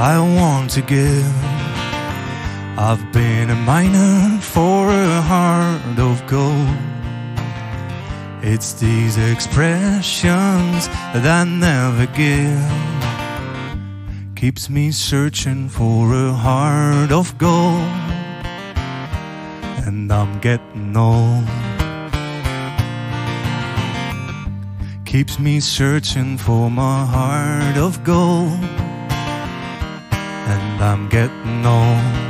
I want to give. I've been a miner for a heart of gold. It's these expressions that I never give. Keeps me searching for a heart of gold. And I'm getting old. Keeps me searching for my heart of gold. And I'm getting old.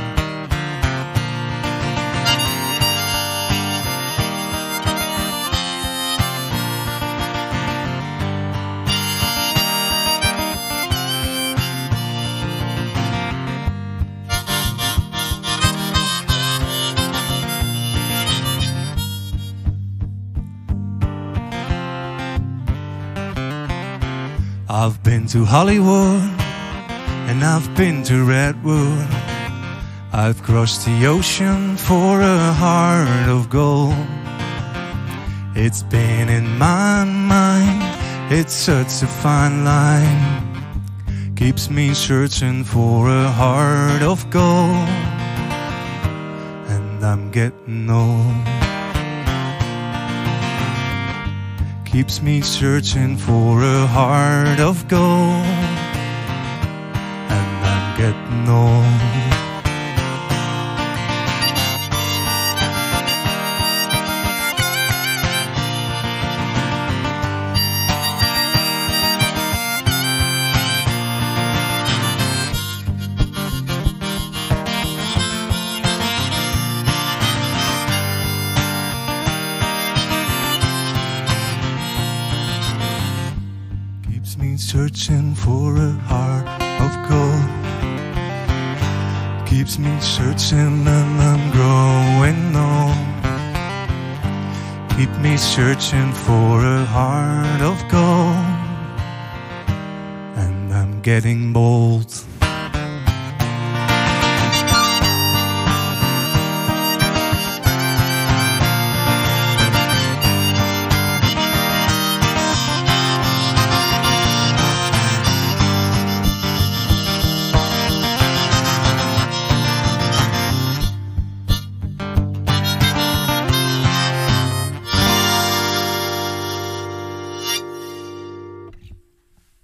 I've been to Hollywood and I've been to Redwood. I've crossed the ocean for a heart of gold. It's been in my mind, it's such a fine line. Keeps me searching for a heart of gold. And I'm getting old. keeps me searching for a heart of gold. Me searching for a heart of gold. Keeps me searching and I'm growing old. Keep me searching for a heart of gold. And I'm getting bold.